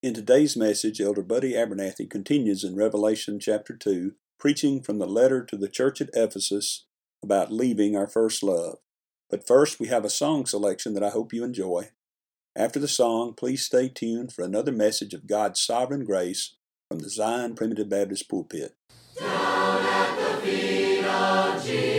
In today's message, Elder Buddy Abernathy continues in Revelation chapter 2, preaching from the letter to the church at Ephesus about leaving our first love. But first, we have a song selection that I hope you enjoy. After the song, please stay tuned for another message of God's sovereign grace from the Zion Primitive Baptist pulpit. Down at the feet of Jesus.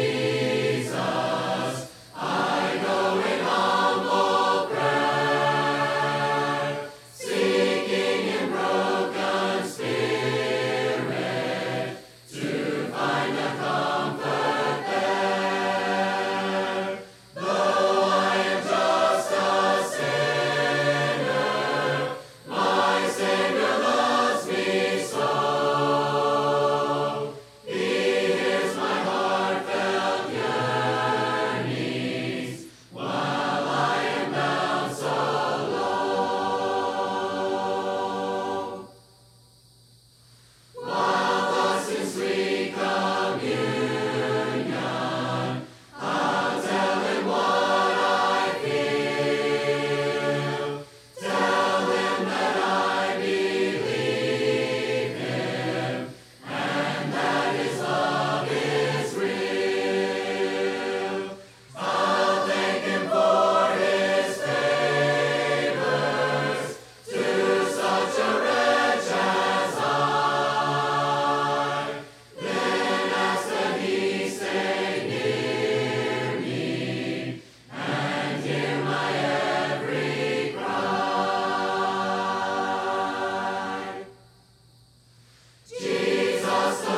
Jesus.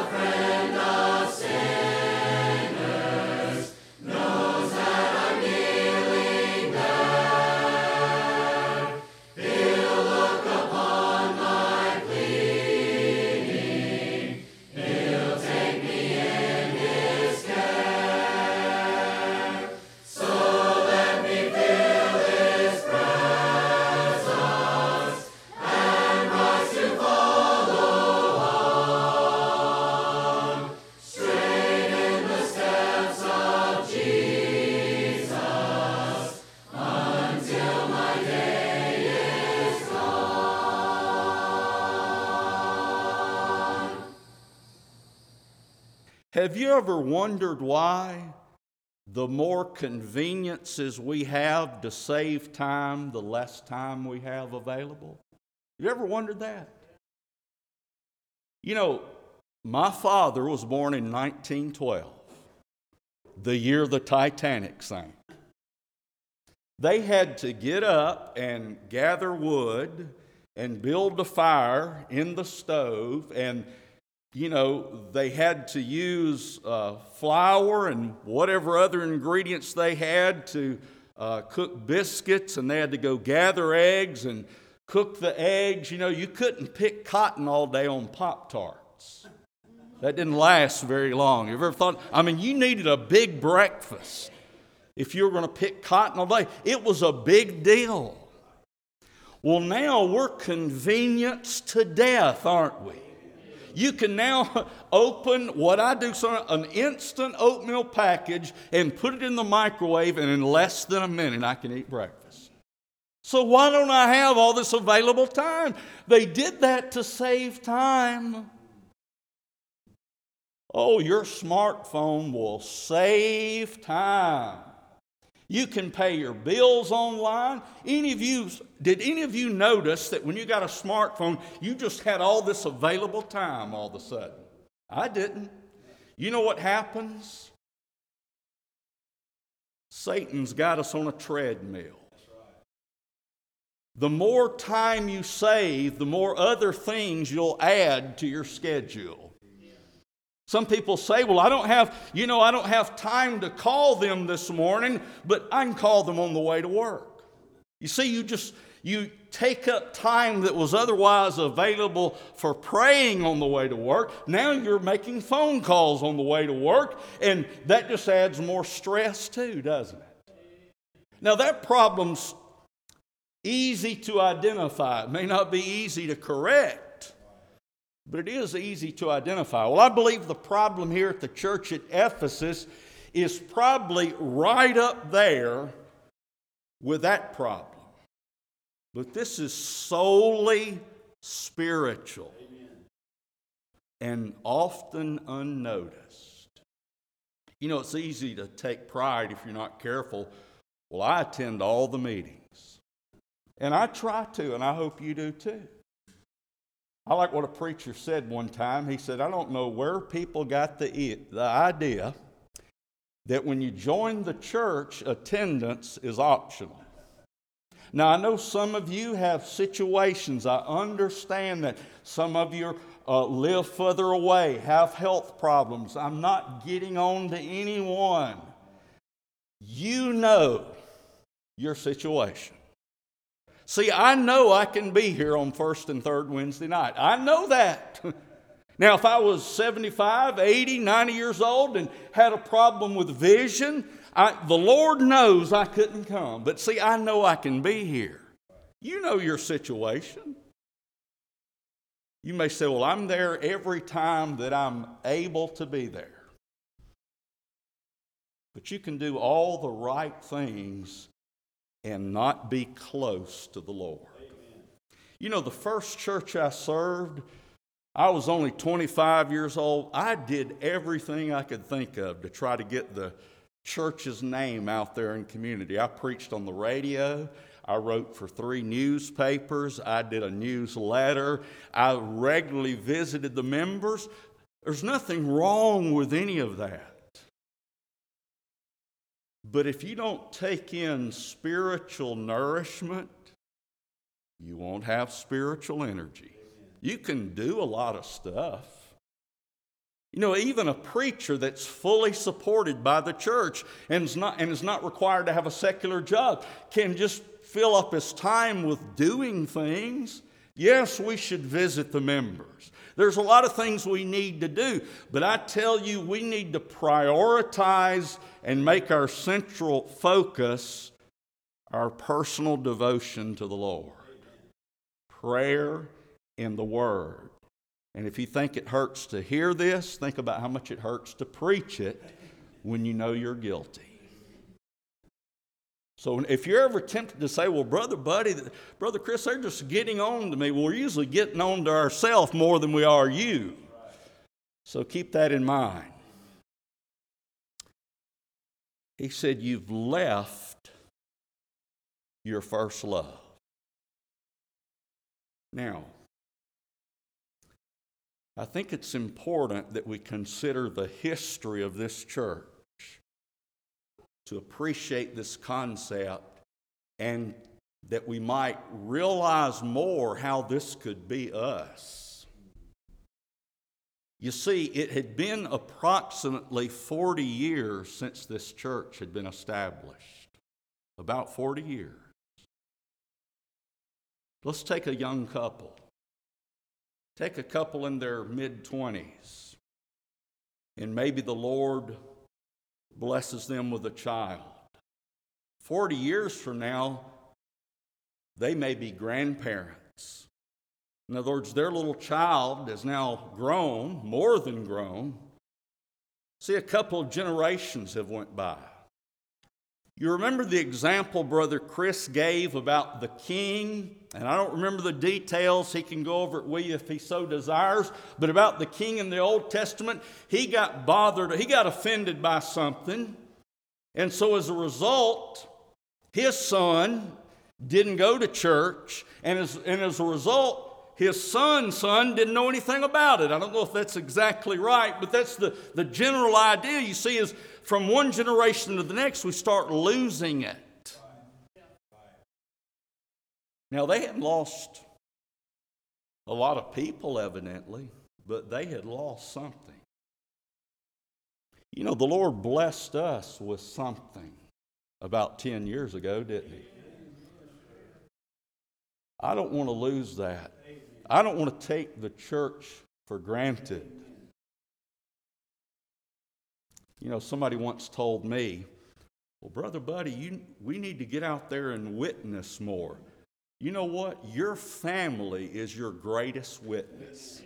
Have you ever wondered why the more conveniences we have to save time, the less time we have available? You ever wondered that? You know, my father was born in 1912, the year the Titanic sank. They had to get up and gather wood and build a fire in the stove and you know, they had to use uh, flour and whatever other ingredients they had to uh, cook biscuits, and they had to go gather eggs and cook the eggs. You know, you couldn't pick cotton all day on Pop Tarts. That didn't last very long. You ever thought? I mean, you needed a big breakfast if you were going to pick cotton all day. It was a big deal. Well, now we're convenienced to death, aren't we? You can now open what I do, son, an instant oatmeal package, and put it in the microwave, and in less than a minute, I can eat breakfast. So, why don't I have all this available time? They did that to save time. Oh, your smartphone will save time. You can pay your bills online. Any of you, did any of you notice that when you got a smartphone, you just had all this available time all of a sudden? I didn't. You know what happens? Satan's got us on a treadmill. The more time you save, the more other things you'll add to your schedule. Some people say, Well, I don't have, you know, I don't have time to call them this morning, but I can call them on the way to work. You see, you just, you take up time that was otherwise available for praying on the way to work. Now you're making phone calls on the way to work, and that just adds more stress too, doesn't it? Now, that problem's easy to identify. It may not be easy to correct, but it is easy to identify. Well, I believe the problem here at the church at Ephesus is probably right up there with that problem. But this is solely spiritual and often unnoticed. You know, it's easy to take pride if you're not careful. Well, I attend all the meetings. And I try to, and I hope you do too. I like what a preacher said one time. He said, I don't know where people got the, the idea that when you join the church, attendance is optional. Now, I know some of you have situations. I understand that some of you uh, live further away, have health problems. I'm not getting on to anyone. You know your situation. See, I know I can be here on first and third Wednesday night. I know that. now, if I was 75, 80, 90 years old and had a problem with vision, I, the Lord knows I couldn't come. But see, I know I can be here. You know your situation. You may say, Well, I'm there every time that I'm able to be there. But you can do all the right things and not be close to the Lord. Amen. You know, the first church I served, I was only 25 years old. I did everything I could think of to try to get the church's name out there in community. I preached on the radio. I wrote for three newspapers. I did a newsletter. I regularly visited the members. There's nothing wrong with any of that. But if you don't take in spiritual nourishment, you won't have spiritual energy. You can do a lot of stuff. You know, even a preacher that's fully supported by the church and is not, and is not required to have a secular job can just fill up his time with doing things. Yes, we should visit the members. There's a lot of things we need to do, but I tell you, we need to prioritize and make our central focus our personal devotion to the Lord. Prayer and the Word. And if you think it hurts to hear this, think about how much it hurts to preach it when you know you're guilty. So if you're ever tempted to say, well, Brother Buddy, Brother Chris, they're just getting on to me, well, we're usually getting on to ourselves more than we are you. So keep that in mind. He said, You've left your first love. Now, I think it's important that we consider the history of this church to appreciate this concept and that we might realize more how this could be us. You see, it had been approximately 40 years since this church had been established. About 40 years. Let's take a young couple. Take a couple in their mid 20s, and maybe the Lord blesses them with a child. 40 years from now, they may be grandparents. In other words, their little child is now grown, more than grown. See, a couple of generations have went by. You remember the example Brother Chris gave about the king? And I don't remember the details. He can go over it with you if he so desires. But about the king in the Old Testament, he got bothered, he got offended by something. And so as a result, his son didn't go to church. And as, and as a result, his son's son didn't know anything about it. I don't know if that's exactly right, but that's the, the general idea you see is from one generation to the next, we start losing it. Now, they had lost a lot of people, evidently, but they had lost something. You know, the Lord blessed us with something about 10 years ago, didn't He? I don't want to lose that. I don't want to take the church for granted. You know, somebody once told me, Well, Brother Buddy, you, we need to get out there and witness more. You know what? Your family is your greatest witness.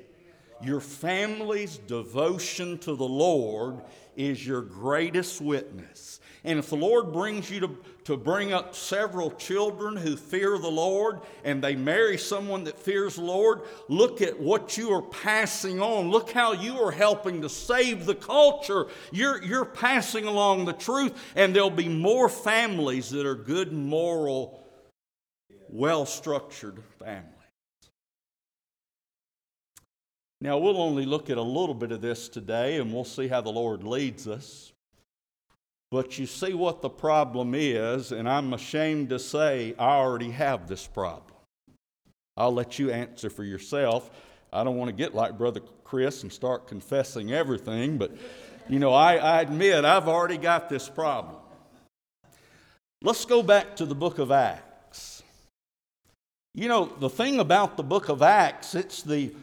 Your family's devotion to the Lord is your greatest witness. And if the Lord brings you to, to bring up several children who fear the Lord and they marry someone that fears the Lord, look at what you are passing on. Look how you are helping to save the culture. You're, you're passing along the truth, and there'll be more families that are good, moral, well structured families. Now, we'll only look at a little bit of this today, and we'll see how the Lord leads us. But you see what the problem is, and I'm ashamed to say I already have this problem. I'll let you answer for yourself. I don't want to get like Brother Chris and start confessing everything, but you know, I, I admit I've already got this problem. Let's go back to the book of Acts. You know, the thing about the book of Acts, it's the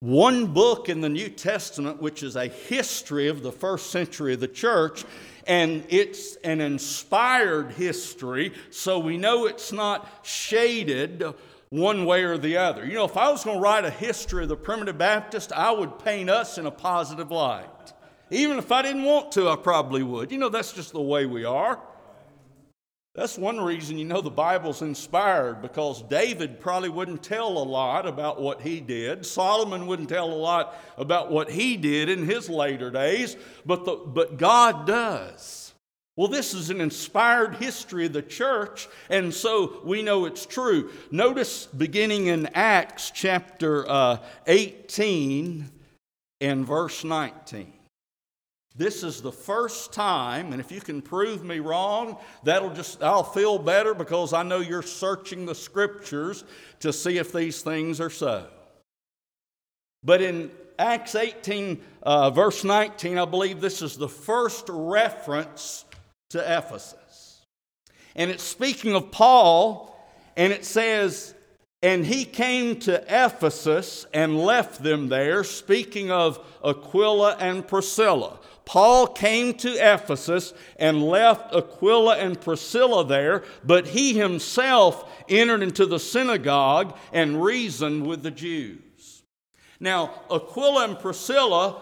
one book in the New Testament, which is a history of the first century of the church, and it's an inspired history, so we know it's not shaded one way or the other. You know, if I was going to write a history of the primitive Baptist, I would paint us in a positive light. Even if I didn't want to, I probably would. You know, that's just the way we are. That's one reason you know the Bible's inspired because David probably wouldn't tell a lot about what he did. Solomon wouldn't tell a lot about what he did in his later days, but, the, but God does. Well, this is an inspired history of the church, and so we know it's true. Notice beginning in Acts chapter uh, 18 and verse 19. This is the first time, and if you can prove me wrong, that'll just, I'll feel better because I know you're searching the scriptures to see if these things are so. But in Acts 18, uh, verse 19, I believe this is the first reference to Ephesus. And it's speaking of Paul, and it says, and he came to Ephesus and left them there, speaking of Aquila and Priscilla. Paul came to Ephesus and left Aquila and Priscilla there, but he himself entered into the synagogue and reasoned with the Jews. Now, Aquila and Priscilla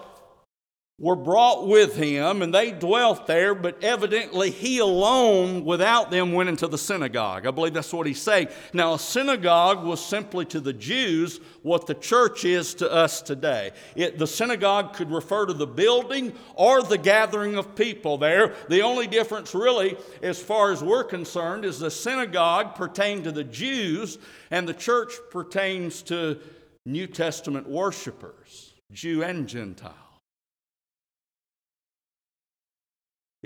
were brought with him and they dwelt there, but evidently he alone, without them, went into the synagogue. I believe that's what he's saying. Now, a synagogue was simply to the Jews what the church is to us today. It, the synagogue could refer to the building or the gathering of people there. The only difference, really, as far as we're concerned, is the synagogue pertained to the Jews and the church pertains to New Testament worshipers, Jew and Gentile.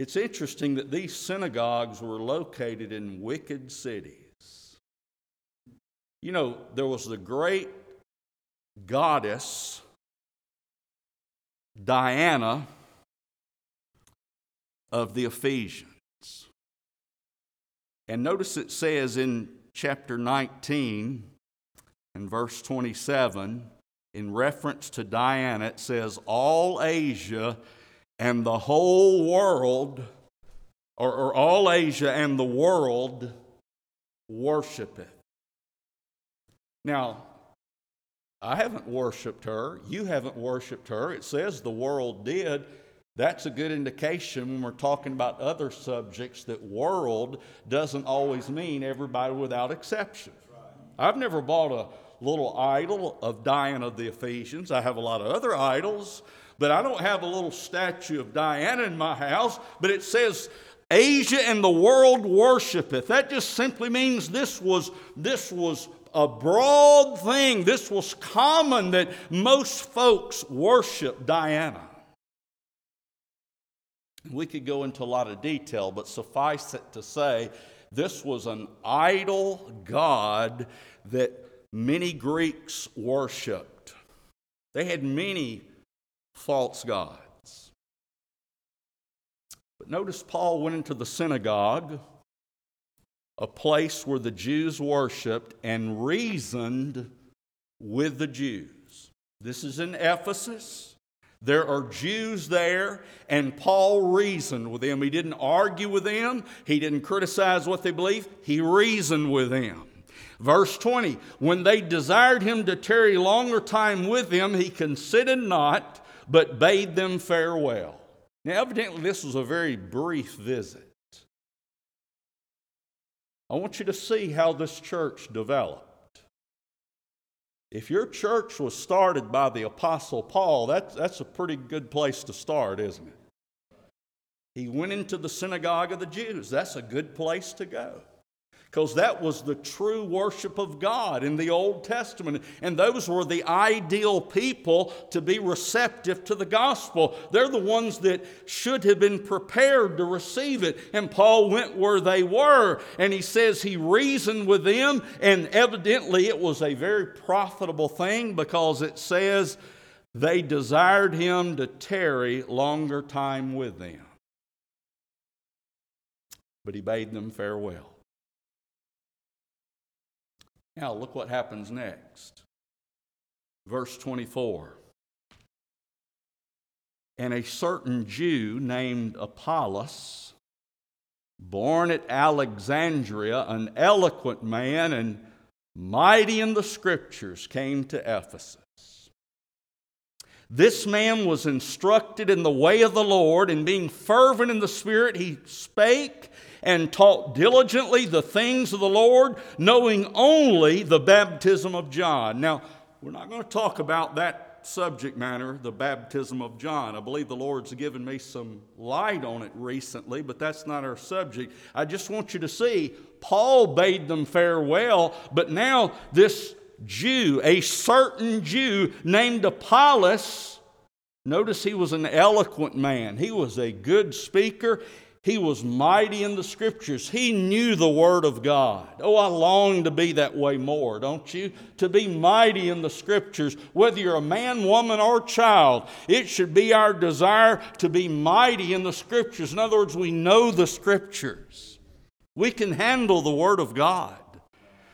It's interesting that these synagogues were located in wicked cities. You know, there was the great goddess Diana of the Ephesians. And notice it says in chapter 19 and verse 27, in reference to Diana, it says, All Asia and the whole world, or, or all Asia and the world, worship it. Now, I haven't worshiped her. You haven't worshiped her. It says the world did. That's a good indication when we're talking about other subjects that world doesn't always mean everybody without exception. I've never bought a little idol of Diana of the Ephesians. I have a lot of other idols but I don't have a little statue of Diana in my house, but it says, Asia and the world worshipeth. That just simply means this was, this was a broad thing. This was common that most folks worship Diana. We could go into a lot of detail, but suffice it to say, this was an idol god that many Greeks worshiped. They had many false gods. But notice Paul went into the synagogue, a place where the Jews worshiped, and reasoned with the Jews. This is in Ephesus. There are Jews there, and Paul reasoned with them. He didn't argue with them, he didn't criticize what they believed, he reasoned with them. Verse 20 When they desired him to tarry longer time with them, he considered not, but bade them farewell. Now, evidently, this was a very brief visit. I want you to see how this church developed. If your church was started by the Apostle Paul, that's, that's a pretty good place to start, isn't it? He went into the synagogue of the Jews. That's a good place to go because that was the true worship of God in the Old Testament. And those were the ideal people to be receptive to the gospel. They're the ones that should have been prepared to receive it. And Paul went where they were, and he says he reasoned with them, and evidently it was a very profitable thing because it says they desired him to tarry longer time with them. But he bade them farewell. Now, look what happens next. Verse 24. And a certain Jew named Apollos, born at Alexandria, an eloquent man and mighty in the scriptures, came to Ephesus. This man was instructed in the way of the Lord, and being fervent in the Spirit, he spake and taught diligently the things of the Lord, knowing only the baptism of John. Now, we're not going to talk about that subject matter, the baptism of John. I believe the Lord's given me some light on it recently, but that's not our subject. I just want you to see Paul bade them farewell, but now this Jew, a certain Jew named Apollos, notice he was an eloquent man, he was a good speaker. He was mighty in the scriptures. He knew the Word of God. Oh, I long to be that way more, don't you? To be mighty in the scriptures. Whether you're a man, woman, or child, it should be our desire to be mighty in the scriptures. In other words, we know the scriptures, we can handle the Word of God.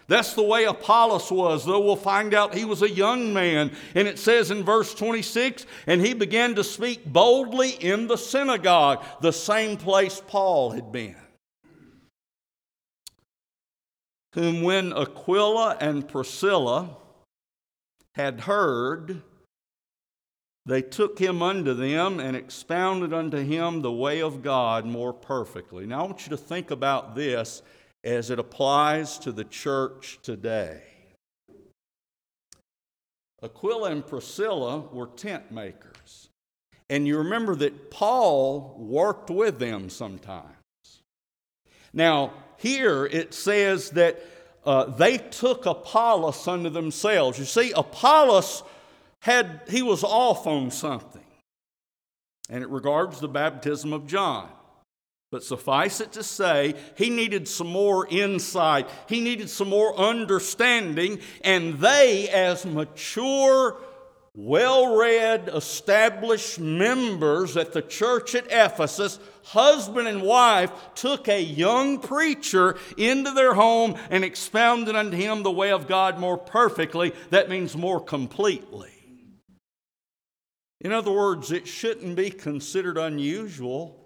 That's the way Apollos was, though we'll find out he was a young man. And it says in verse 26 and he began to speak boldly in the synagogue, the same place Paul had been. Whom when Aquila and Priscilla had heard, they took him unto them and expounded unto him the way of God more perfectly. Now I want you to think about this as it applies to the church today. Aquila and Priscilla were tent makers. And you remember that Paul worked with them sometimes. Now, here it says that uh, they took Apollos unto themselves. You see, Apollos had, he was off on something. And it regards the baptism of John. But suffice it to say, he needed some more insight. He needed some more understanding. And they, as mature, well read, established members at the church at Ephesus, husband and wife, took a young preacher into their home and expounded unto him the way of God more perfectly. That means more completely. In other words, it shouldn't be considered unusual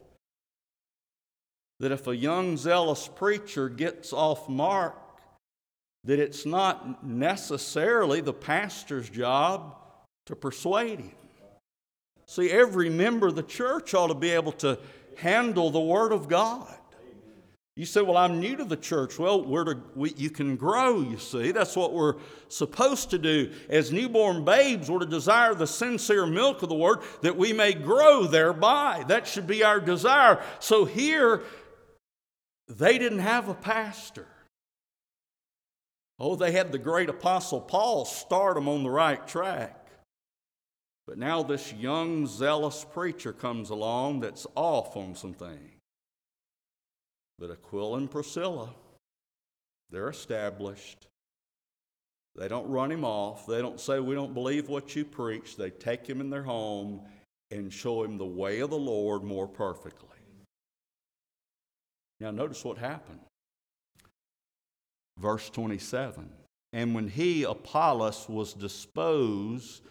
that if a young zealous preacher gets off mark, that it's not necessarily the pastor's job to persuade him. See, every member of the church ought to be able to handle the Word of God. You say, Well, I'm new to the church. Well, we're to, we, you can grow, you see. That's what we're supposed to do. As newborn babes, we're to desire the sincere milk of the Word that we may grow thereby. That should be our desire. So here, they didn't have a pastor. Oh, they had the great apostle Paul start them on the right track. But now this young, zealous preacher comes along that's off on some things. But Aquila and Priscilla, they're established. They don't run him off. They don't say, We don't believe what you preach. They take him in their home and show him the way of the Lord more perfectly. Now, notice what happened. Verse 27 And when he, Apollos, was disposed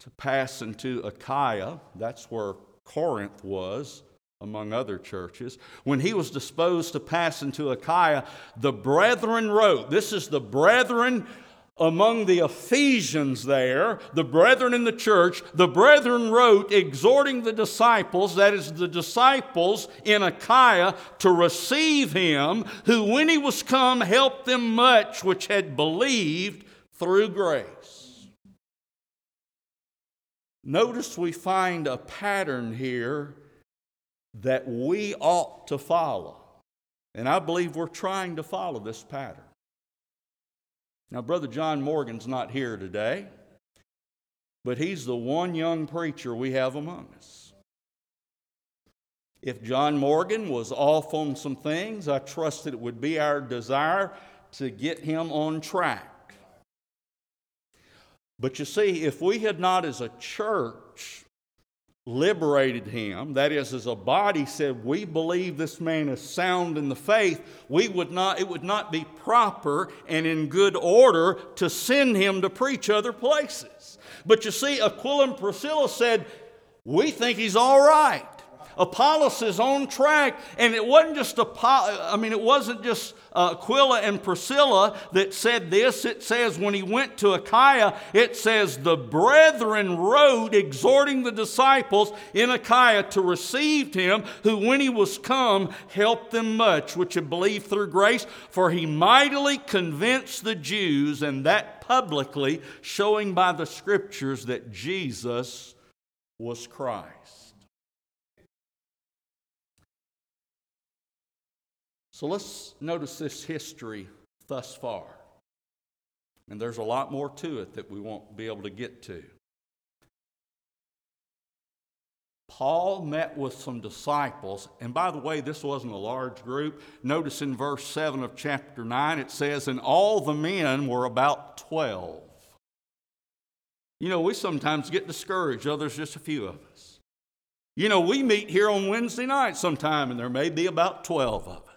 to pass into Achaia, that's where Corinth was, among other churches. When he was disposed to pass into Achaia, the brethren wrote, This is the brethren among the Ephesians there, the brethren in the church, the brethren wrote, exhorting the disciples, that is, the disciples in Achaia, to receive him, who when he was come helped them much which had believed through grace. Notice we find a pattern here that we ought to follow. And I believe we're trying to follow this pattern. Now, Brother John Morgan's not here today, but he's the one young preacher we have among us. If John Morgan was off on some things, I trust that it would be our desire to get him on track. But you see, if we had not as a church liberated him, that is, as a body said, we believe this man is sound in the faith, we would not, it would not be proper and in good order to send him to preach other places. But you see, Aquila and Priscilla said, We think he's all right. Apollos is on track, and it wasn't just Apollos, I mean, it wasn't just uh, Aquila and Priscilla that said this. It says when he went to Achaia, it says the brethren wrote exhorting the disciples in Achaia to receive him, who when he was come helped them much, which had believed through grace, for he mightily convinced the Jews, and that publicly, showing by the scriptures that Jesus was Christ. So let's notice this history thus far. And there's a lot more to it that we won't be able to get to. Paul met with some disciples, and by the way, this wasn't a large group. Notice in verse 7 of chapter 9, it says, And all the men were about 12. You know, we sometimes get discouraged, oh, there's just a few of us. You know, we meet here on Wednesday night sometime, and there may be about 12 of us.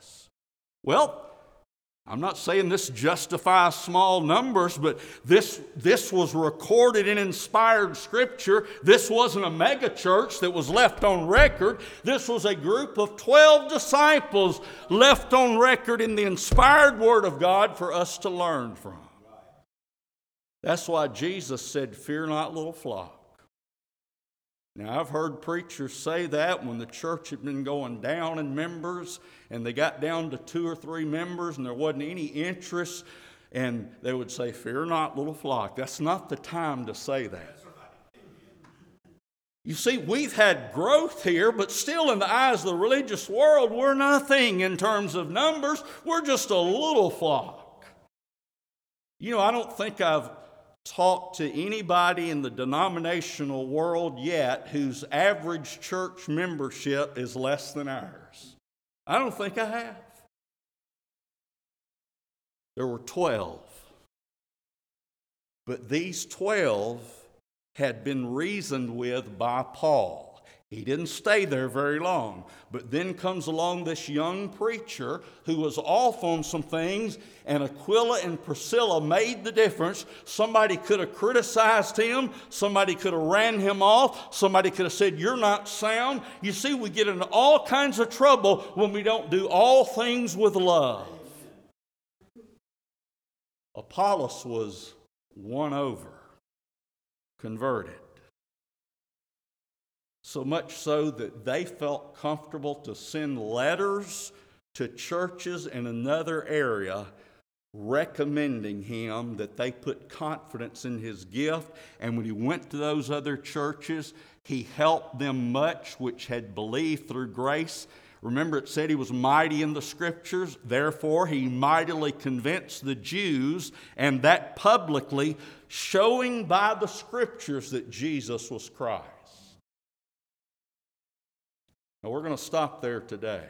Well, I'm not saying this justifies small numbers, but this, this was recorded in inspired scripture. This wasn't a mega church that was left on record. This was a group of 12 disciples left on record in the inspired word of God for us to learn from. That's why Jesus said, Fear not, little flock. Now, I've heard preachers say that when the church had been going down in members and they got down to two or three members and there wasn't any interest, and they would say, Fear not, little flock. That's not the time to say that. You see, we've had growth here, but still, in the eyes of the religious world, we're nothing in terms of numbers. We're just a little flock. You know, I don't think I've talked to anybody in the denominational world yet whose average church membership is less than ours. I don't think I have. There were 12. But these 12 had been reasoned with by Paul. He didn't stay there very long. But then comes along this young preacher who was off on some things, and Aquila and Priscilla made the difference. Somebody could have criticized him, somebody could have ran him off, somebody could have said, You're not sound. You see, we get into all kinds of trouble when we don't do all things with love. Apollos was won over, converted. So much so that they felt comfortable to send letters to churches in another area recommending him that they put confidence in his gift. And when he went to those other churches, he helped them much which had believed through grace. Remember, it said he was mighty in the scriptures, therefore, he mightily convinced the Jews, and that publicly, showing by the scriptures that Jesus was Christ. Now, we're going to stop there today.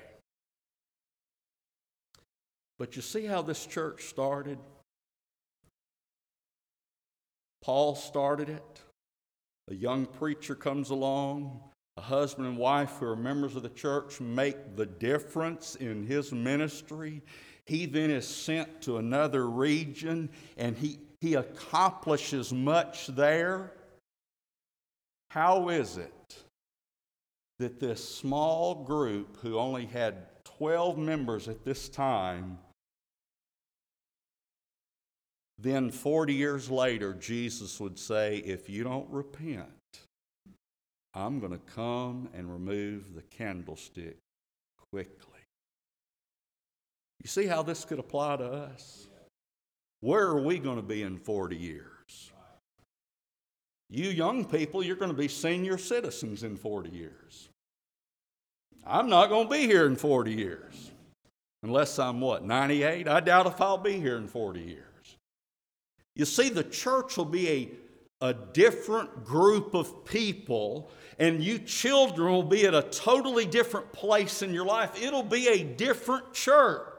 But you see how this church started? Paul started it. A young preacher comes along, a husband and wife who are members of the church make the difference in his ministry. He then is sent to another region and he, he accomplishes much there. How is it that this small group, who only had 12 members at this time, then 40 years later, Jesus would say, If you don't repent, I'm going to come and remove the candlestick quickly. You see how this could apply to us? Where are we going to be in 40 years? You young people, you're going to be senior citizens in 40 years. I'm not going to be here in 40 years. Unless I'm what, 98? I doubt if I'll be here in 40 years. You see, the church will be a a different group of people, and you children will be at a totally different place in your life. It'll be a different church.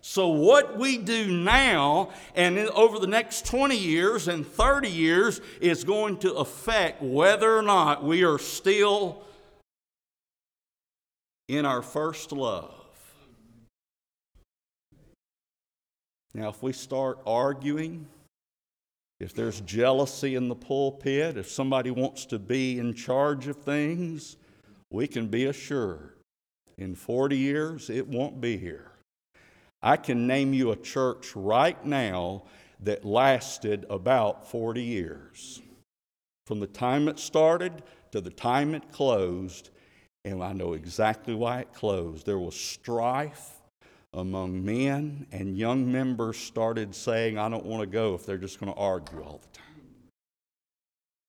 So, what we do now and over the next 20 years and 30 years is going to affect whether or not we are still in our first love. Now, if we start arguing, if there's jealousy in the pulpit, if somebody wants to be in charge of things, we can be assured in 40 years it won't be here. I can name you a church right now that lasted about 40 years. From the time it started to the time it closed, and I know exactly why it closed. There was strife, among men, and young members started saying, I don't want to go if they're just going to argue all the time.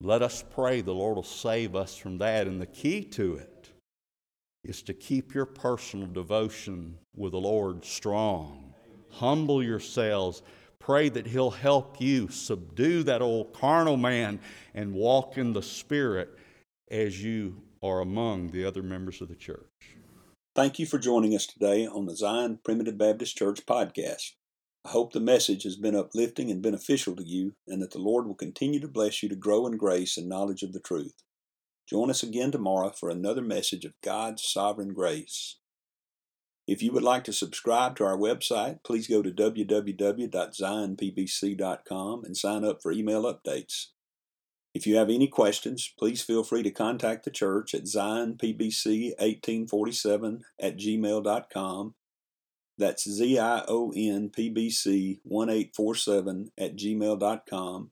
Let us pray the Lord will save us from that. And the key to it is to keep your personal devotion with the Lord strong. Humble yourselves. Pray that He'll help you subdue that old carnal man and walk in the Spirit as you are among the other members of the church. Thank you for joining us today on the Zion Primitive Baptist Church podcast. I hope the message has been uplifting and beneficial to you, and that the Lord will continue to bless you to grow in grace and knowledge of the truth. Join us again tomorrow for another message of God's sovereign grace. If you would like to subscribe to our website, please go to www.zionpbc.com and sign up for email updates. If you have any questions, please feel free to contact the church at zionpbc1847 at gmail.com. That's Z-I-O-N-P-B-C-1847 at gmail.com.